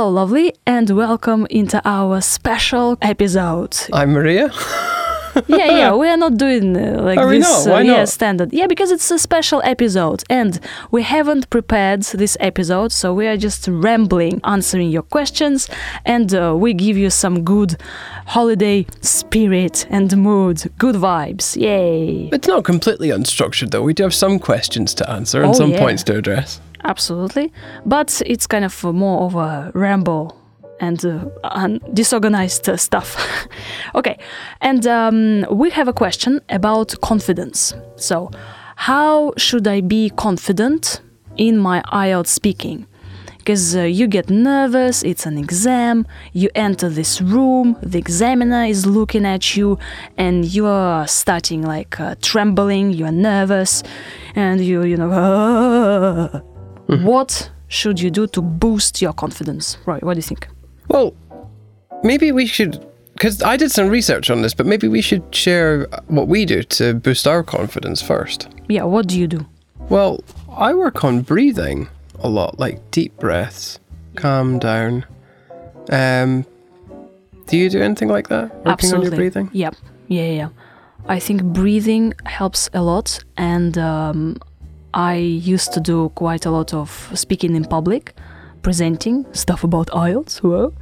Hello, lovely, and welcome into our special episode. I'm Maria. yeah, yeah, we are not doing uh, like Are we this. uh, yeah, standard. Yeah, because it's a special episode, and we haven't prepared this episode, so we are just rambling, answering your questions, and uh, we give you some good holiday spirit and mood, good vibes. Yay! It's not completely unstructured though. We do have some questions to answer and Oh, some yeah. points to address. Absolutely, but it's kind of more of a ramble and uh, un- disorganized uh, stuff. okay, and um, we have a question about confidence. So, how should I be confident in my IELTS speaking? Because uh, you get nervous, it's an exam, you enter this room, the examiner is looking at you, and you are starting like uh, trembling, you are nervous, and you, you know, "Ah." what should you do to boost your confidence? Right, what do you think? Well, maybe we should because I did some research on this, but maybe we should share what we do to boost our confidence first. Yeah, what do you do? Well, I work on breathing a lot, like deep breaths, calm down. Um, do you do anything like that? Working Absolutely. on your breathing? Yep. Yeah, yeah, yeah. I think breathing helps a lot, and um, I used to do quite a lot of speaking in public, presenting stuff about IELTS. Whoa.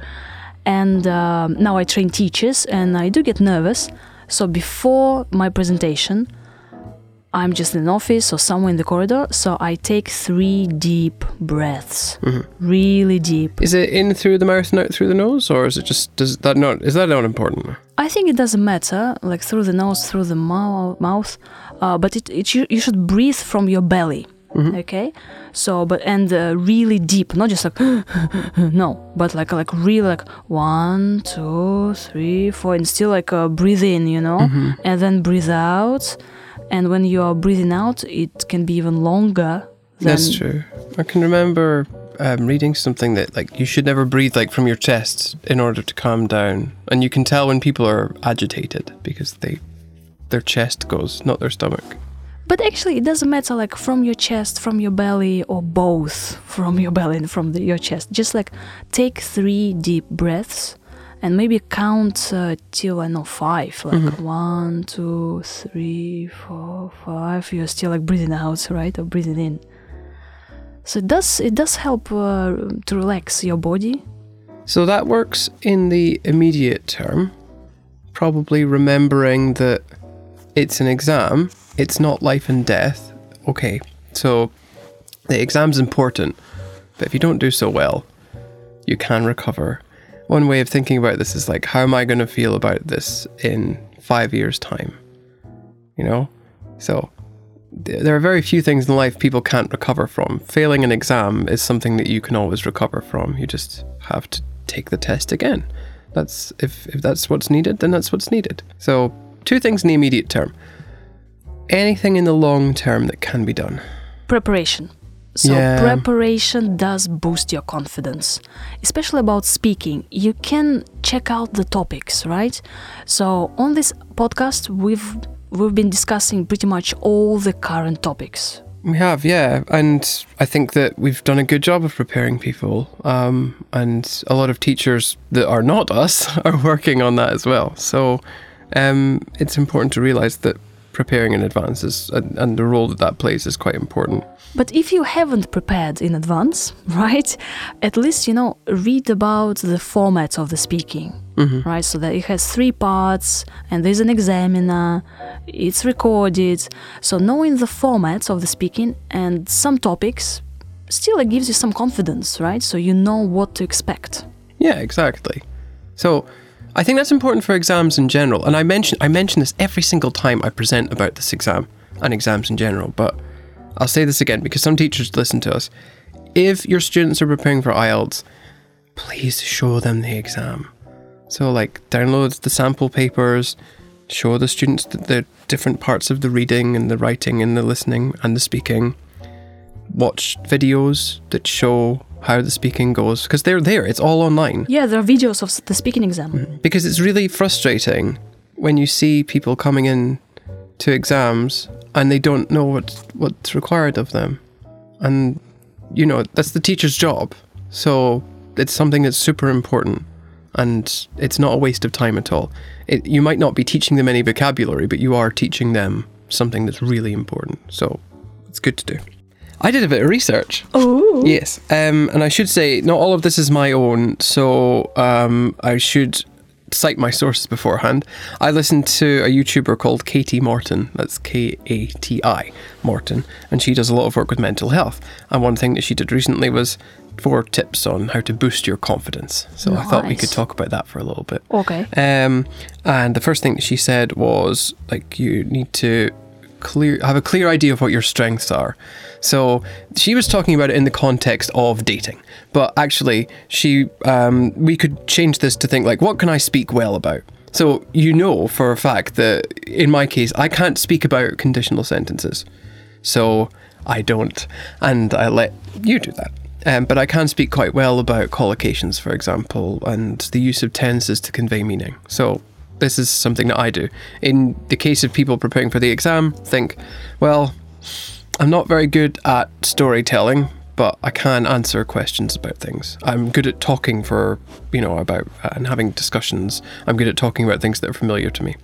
And um, now I train teachers, and I do get nervous. So before my presentation, I'm just in an office or somewhere in the corridor. So I take three deep breaths, really deep. Is it in through the mouth and out through the nose, or is it just does that not is that not important? I think it doesn't matter, like through the nose, through the mou- mouth, uh, but it, it you, you should breathe from your belly. Okay, so but and uh, really deep, not just like no, but like like really like one, two, three, four, and still like uh, breathe in, you know, and then breathe out, and when you are breathing out, it can be even longer. Than, That's true. I can remember um, reading something that like you should never breathe like from your chest in order to calm down, and you can tell when people are agitated because they their chest goes, not their stomach. But actually, it doesn't matter like from your chest, from your belly, or both from your belly and from the, your chest. Just like take three deep breaths and maybe count uh, till I know five. Like one, two, three, four, five. You're still like breathing out, right, or breathing in. So it does it does help uh, to relax your body. So that works in the immediate term, probably remembering that it's an exam, it's not life and death. Okay, so the exam's important, but if you don't do so well, you can recover. One way of thinking about this is like, how am I going to feel about this in five years' time? You know? So there are very few things in life people can't recover from. Failing an exam is something that you can always recover from. You just have to take the test again. That's if if that's what's needed, then that's what's needed. So two things in the immediate term. Anything in the long term that can be done. preparation. So Yeah. preparation does boost your confidence, especially about speaking. You can check out the topics, right? So on this podcast, we've we've been discussing pretty much all the current topics. We have, yeah, and I think that we've done a good job of preparing people. Um, and a lot of teachers that are not us are working on that as well. So um, it's important to realize that preparing in advance is, and, and the role that that plays is quite important. But if you haven't prepared in advance, right, at least you know read about the format of the speaking, mm-hmm. right? So that it has three parts, and there's an examiner, it's recorded. So knowing the formats of the speaking and some topics still it gives you some confidence, right? So you know what to expect. Yeah, exactly. So I think that's important for exams in general. And I mention I mention this every single time I present about this exam and exams in general, but I'll say this again because some teachers listen to us. If your students are preparing for IELTS, please show them the exam. So like download the sample papers, show the students the, the different parts of the reading and the writing and the listening and the speaking. Watch videos that show how the speaking goes because they're there. It's all online Yeah, there are videos of the speaking exam. Mm. because it's really frustrating when you see people coming in to exams and they don't know what what's required of them and you know that's the teacher's job so it's something that's super important, and it's not a waste of time at all. It, you might not be teaching them any vocabulary, but you are teaching them something that's really important. So it's good to do. I did a bit of research. Oh. Yes, um, and I should say not all of this is my own, so um, I should cite my sources beforehand. I listened to a YouTuber called Kati Morton. That's K A T I Morton, and she does a lot of work with mental health. And one thing that she did recently was four tips on how to boost your confidence. So I thought we could talk about that for a little bit. Okay. Um, and the first thing that she said was like you need to clear have a clear idea of what your strengths are. So she was talking about it in the context of dating, but actually she um, we could change this to think like what can I speak well about. So you know for a fact that in my case I can't speak about conditional sentences, so I don't, and I let you do that. Um, but I can speak quite well about collocations, for example, and the use of tenses to convey meaning. So this is something that I do. In the case of people preparing for the exam, think, well, I'm not very good at storytelling, but I can answer questions about things. I'm good at talking for, you know, about uh, and having discussions. I'm good at talking about things that are familiar to me.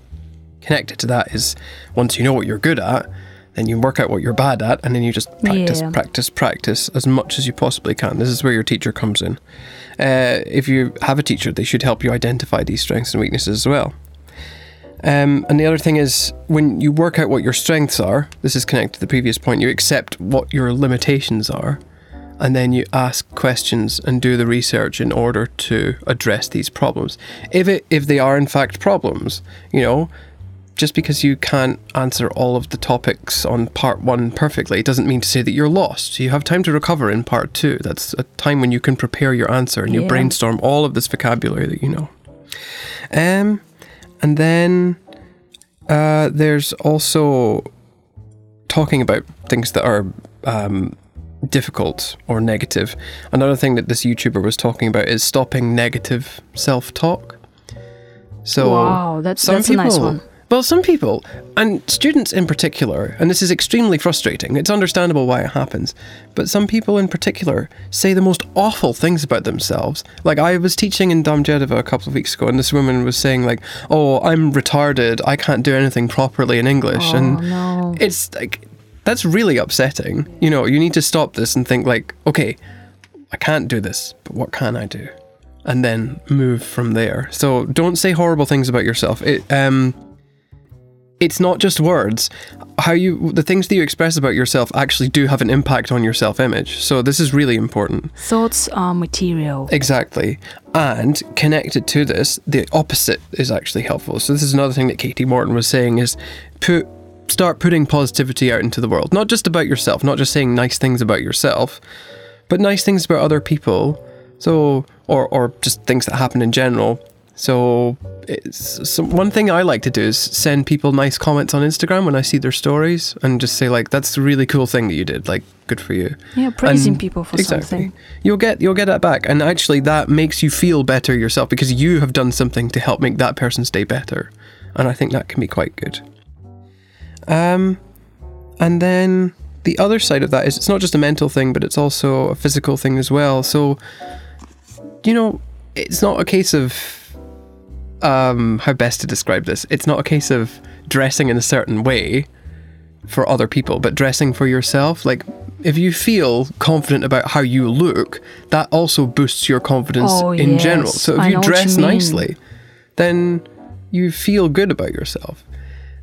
Connected to that is once you know what you're good at, then you work out what you're bad at, and then you just practice, Yeah. practice, practice as much as you possibly can. This is where your teacher comes in. Uh, if you have a teacher, they should help you identify these strengths and weaknesses as well. Um, and the other thing is, when you work out what your strengths are, this is connected to the previous point, you accept what your limitations are, and then you ask questions and do the research in order to address these problems. If it if they are in fact problems, you know, just because you can't answer all of the topics on part one perfectly doesn't mean to say that you're lost. You have time to recover in part two. That's a time when you can prepare your answer and you Yeah. brainstorm all of this vocabulary that you know. Um, and then uh, there's also talking about things that are um, difficult or negative. Another thing that this YouTuber was talking about is stopping negative self talk. So Wow, that's- some that's a nice one. Well, some people, and students in particular, and this is extremely frustrating, it's understandable why it happens, but some people in particular say the most awful things about themselves. Like, I was teaching in Damjedova a couple of weeks ago, and this woman was saying, like, oh, I'm retarded, I can't do anything properly in English. Oh, and no. it's like, that's really upsetting. You know, you need to stop this and think, like, okay, I can't do this, but what can I do? And then move from there. So don't say horrible things about yourself. It, um, it's not just words. How you the things that you express about yourself actually do have an impact on your self-image. So this is really important. Thoughts are material. Exactly. And connected to this, the opposite is actually helpful. So this is another thing that Kati Morton was saying is put start putting positivity out into the world. Not just about yourself, not just saying nice things about yourself, but nice things about other people. So or or just things that happen in general. So it's so one thing I like to do is send people nice comments on Instagram when I see their stories and just say like that's a really cool thing that you did. Like good for you Yeah, praising and- people for exactly. something. You'll get you'll get that back, and actually that makes you feel better yourself because you have done something to help make that person's day better, and I think that can be quite good. Um, and then the other side of that is it's not just a mental thing, but it's also a physical thing as well. So, you know, it's not a case of um how best to describe this. It's not a case of dressing in a certain way for other people, but dressing for yourself. Like, if you feel confident about how you look, that also boosts your confidence Oh, in general. yes. So, if I you what you dress nicely, then you feel good about yourself.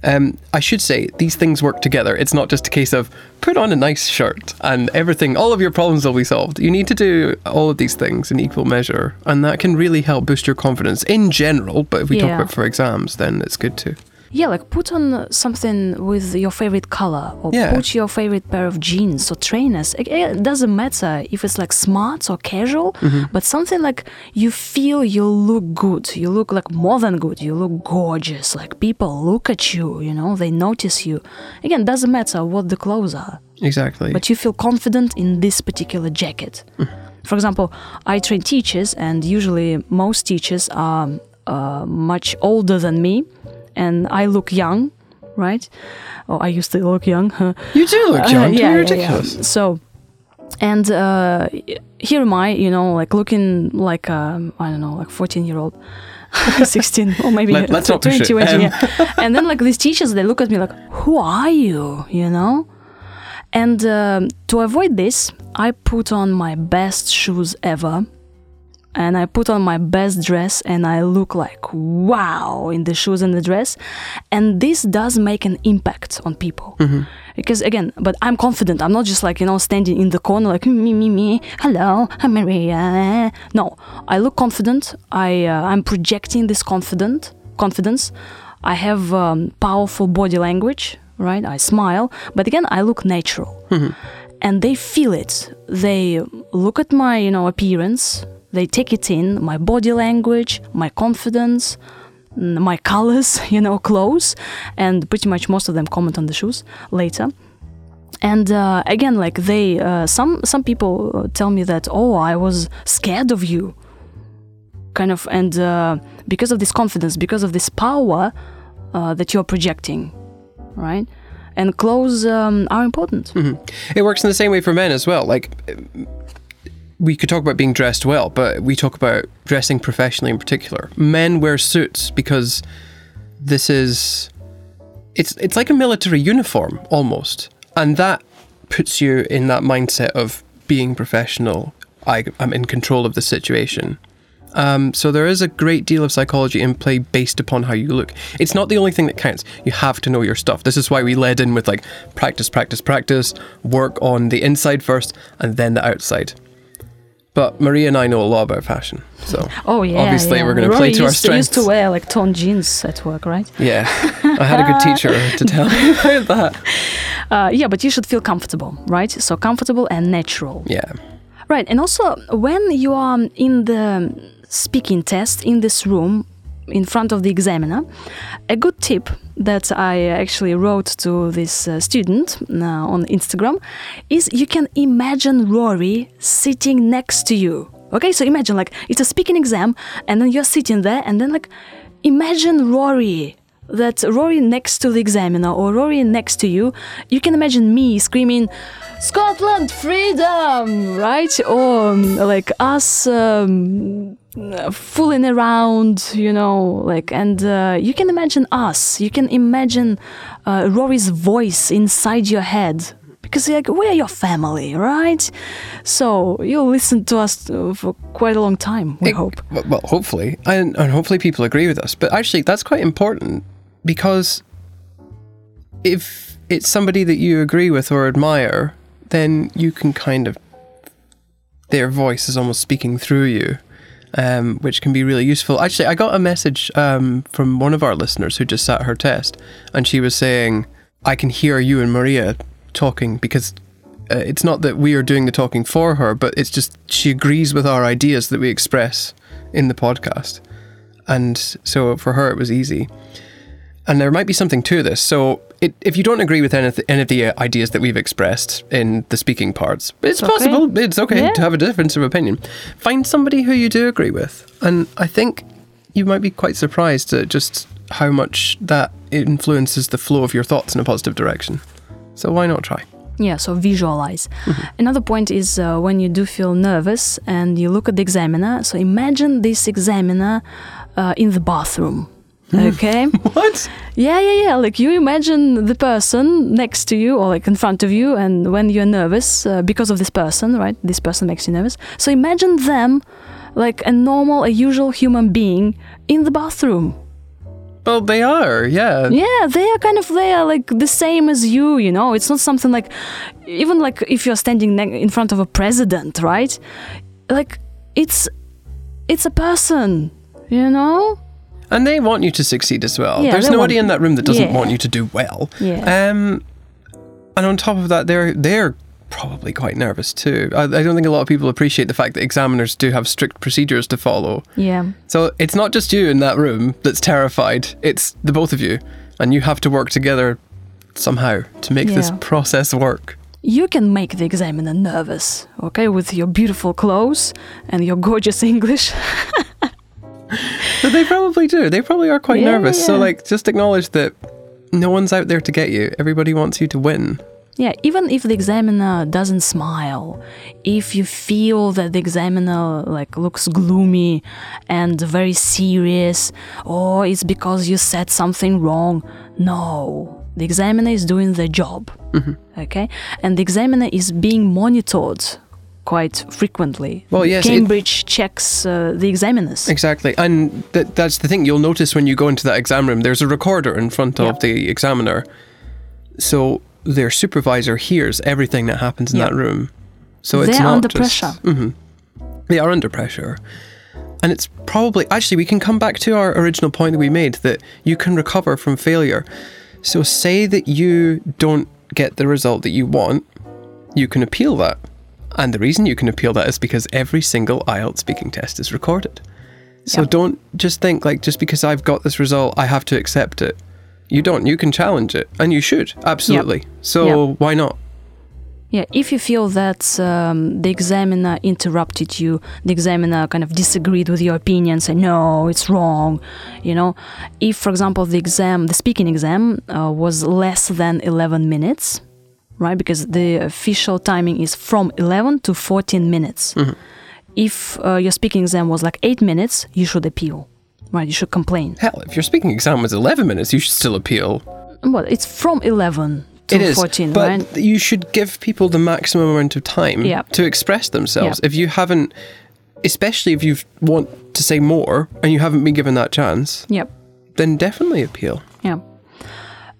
Um, I should say these things work together. It's not just a case of put on a nice shirt and everything, all of your problems will be solved. You need to do all of these things in equal measure, and that can really help boost your confidence in general. But if we talk about for exams, then it's good too. Yeah, like put on something with your favorite color, or Yeah. put your favorite pair of jeans or trainers. It, doesn't matter if it's like smart or casual, Mm-hmm. but something like you feel you look good. You look like more than good. You look gorgeous. Like people look at you, you know, they notice you. Again, doesn't matter what the clothes are, Exactly. but you feel confident in this particular jacket. For example, I train teachers, and usually most teachers are uh, much older than me, and I look young, right? Oh, I used to look young. you do look Uh, young. yeah, You're yeah, yeah. ridiculous. So and uh, here am I, you know, like looking like um, I don't know, like 14 year old. 16 or maybe Let- let's not push it. 20 Um. yeah. and then like these teachers they look at me like who are you you know and um, to avoid this i put on my best shoes ever and I put on my best dress and I look like wow in the shoes and the dress. And this does make an impact on people. Because again, but I'm confident. I'm not just like, you know, standing in the corner like me, me, me. Hello, I'm Maria. No, I look confident. I, uh, I'm projecting this confident confidence. I have um, powerful body language, right? I smile, but again, I look natural and they feel it. They look at my, you know, appearance. They take it in, my body language, my confidence, my colors, you know, clothes, and pretty much most of them comment on the shoes later. And uh, again, like they, uh, some some people uh, tell me that, oh, I was scared of you, kind of, and uh, because of this confidence, because of this power uh, that you're projecting, right? And clothes um, are important. It works in the same way for men as well. Like, we could talk about being dressed well, but we talk about dressing professionally in particular. Men wear suits because this is it's it's like a military uniform almost, and that puts you in that mindset of being professional. I, I'm in control of the situation. Um, so there is a great deal of psychology in play based upon how you look. It's not the only thing that counts. You have to know your stuff. This is why we led in with like practice, practice, practice, work on the inside first and then the outside. But Maria and I know a lot about fashion, so Oh yeah, Obviously, yeah. we're gonna play to our used, used to wear like torn jeans at work, right? yeah, I had a good teacher to tell me about that. Uh, yeah, but you should feel comfortable, right? So comfortable and natural, Yeah, right? And also, when you are in the speaking test in this room in front of the examiner, a good tip that I actually wrote to this uh, student uh, on Instagram is you can imagine Rory sitting next to you. Okay, so imagine like it's a speaking exam, and then you're sitting there, and then like imagine Rory. That Rory next to the examiner or Rory next to you, you can imagine me screaming, Scotland freedom, right? Or um, like us um, fooling around, you know, like, and uh, you can imagine us. You can imagine uh, Rory's voice inside your head because like we're your family, right? So you'll listen to us uh, for quite a long time. We It- hope. Well, well, hopefully, and, and hopefully people agree with us. But actually, that's quite important because if it's somebody that you agree with or admire, then you can kind of their voice is almost speaking through you, um, which can be really useful. Actually, I got a message um, from one of our listeners who just sat her test, and she was saying, "I can hear you and Maria talking because." Uh, it's not that we are doing the talking for her, but it's just she agrees with our ideas that we express in the podcast. And so for her, it was easy. And there might be something to this. So it, if you don't agree with any of, the, any of the uh, ideas that we've expressed in the speaking parts, it's okay. possible. It's okay Yeah. to have a difference of opinion. Find somebody who you do agree with. And I think you might be quite surprised at just how much that influences the flow of your thoughts in a positive direction. So why not try? Yeah, so visualize. Another point is uh, when you do feel nervous and you look at the examiner. So imagine this examiner uh, in the bathroom. Okay. What? Yeah, yeah, yeah. Like you imagine the person next to you or like in front of you, and when you're nervous uh, because of this person, right? This person makes you nervous. So imagine them like a normal, a usual human being in the bathroom. Well, they are, yeah. Yeah, they are kind of they are like the same as you, you know. It's not something like even like if you're standing ne- in front of a president, right? Like it's it's a person, you know? And they want you to succeed as well. Yeah, There's nobody in that room that doesn't Yeah. want you to do well. Yeah. Um, and on top of that, they're they're probably quite nervous too. I, I don't think a lot of people appreciate the fact that examiners do have strict procedures to follow. Yeah. So it's not just you in that room that's terrified. It's the both of you, and you have to work together somehow to make this process work. You can make the examiner nervous, okay, with your beautiful clothes and your gorgeous English. But they probably do. They probably are quite Yeah, nervous. So like, just acknowledge that no one's out there to get you. Everybody wants you to win. Yeah, even if the examiner doesn't smile, if you feel that the examiner like looks gloomy and very serious, or it's because you said something wrong, no. The examiner is doing their job. Mm-hmm. Okay? And the examiner is being monitored quite frequently. Well, yes, it- Cambridge checks uh, the examiners. Exactly. And that, that's the thing. You'll notice when you go into that exam room, there's a recorder in front of the examiner. So their supervisor hears everything that happens in that room. So it's They're not under just- pressure. Mhm. They are under pressure. And it's probably, actually, we can come back to our original point that we made that you can recover from failure. So, say that you don't get the result that you want, you can appeal that. And the reason you can appeal that is because every single IELTS speaking test is recorded. So Yep. don't just think like just because I've got this result, I have to accept it. You don't. You can challenge it, and you should absolutely. So Yep. why not? Yeah, if you feel that um, the examiner interrupted you, the examiner kind of disagreed with your opinion, say no, it's wrong, you know. If, for example, the exam, the speaking exam, uh, was less than 11 minutes, right? Because the official timing is from 11 to 14 minutes. If uh, your speaking exam was like eight minutes, you should appeal, right? You should complain. Hell, if your speaking exam was 11 minutes, you should still appeal. Well, it's from 11 to It is, 14, but right? you should give people the maximum amount of time Yeah. to express themselves. Yeah. If you haven't, especially if you want to say more and you haven't been given that chance, Yep. then definitely appeal.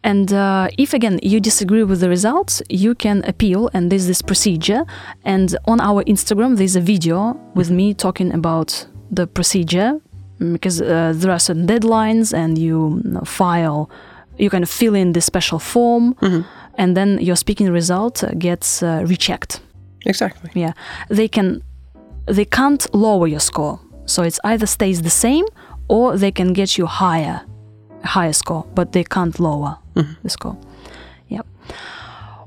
And uh, if again you disagree with the results, you can appeal, and there's this procedure. And on our Instagram, there's a video with me talking about the procedure mm, because uh, there are certain deadlines, and you mm, file, you kind of fill in this special form, and then your speaking result gets uh, rechecked. Exactly. Yeah, they can, they can't lower your score, so it's either stays the same or they can get you higher, higher score, but they can't lower the score. Yeah.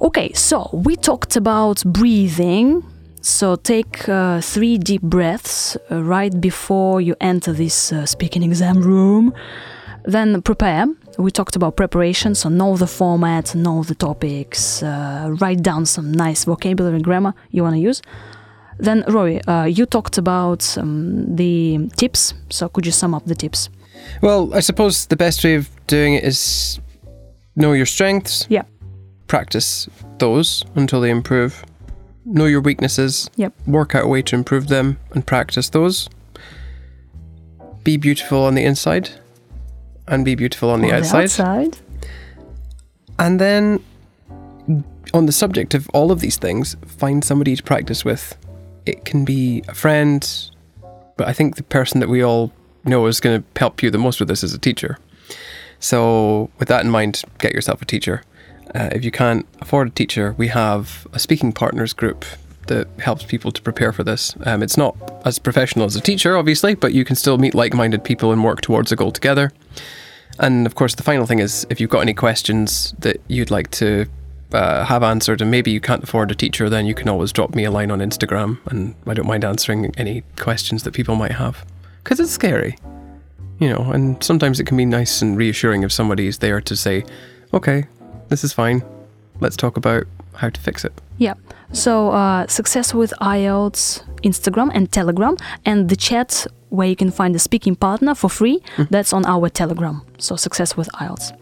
Okay, so we talked about breathing. So take uh, three deep breaths uh, right before you enter this uh, speaking exam room. Then prepare. We talked about preparation, so know the format, know the topics, uh, write down some nice vocabulary and grammar you want to use. Then, Rory, uh, you talked about um, the tips. So, could you sum up the tips? Well, I suppose the best way of doing it is know your strengths, Yeah. practice those until they improve. Know your weaknesses, Yep. work out a way to improve them and practice those. Be beautiful on the inside and be beautiful on the On outside. outside. And then, on the subject of all of these things, find somebody to practice with. It can be a friend, but I think the person that we all know is going to help you the most with this is a teacher. So, with that in mind, get yourself a teacher. Uh, if you can't afford a teacher, we have a speaking partners group that helps people to prepare for this. Um, it's not as professional as a teacher, obviously, but you can still meet like minded people and work towards a goal together. And of course, the final thing is if you've got any questions that you'd like to uh, have answered, and maybe you can't afford a teacher, then you can always drop me a line on Instagram, and I don't mind answering any questions that people might have. Because it's scary, you know, and sometimes it can be nice and reassuring if somebody is there to say, okay, this is fine, let's talk about how to fix it. Yeah. So, uh, Success with IELTS Instagram and Telegram, and the chat where you can find a speaking partner for free, that's on our Telegram. So, Success with IELTS.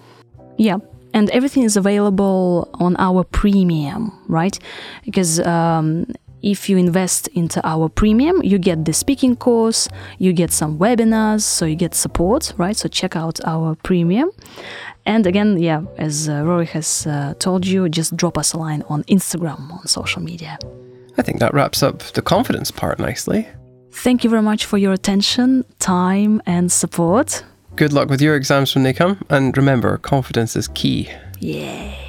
Yeah. And everything is available on our premium, right? Because um, if you invest into our premium, you get the speaking course, you get some webinars, so you get support, right? So check out our premium. And again, yeah, as uh, Rory has uh, told you, just drop us a line on Instagram, on social media. I think that wraps up the confidence part nicely. Thank you very much for your attention, time, and support. Good luck with your exams when they come, and remember, confidence is key. Yeah.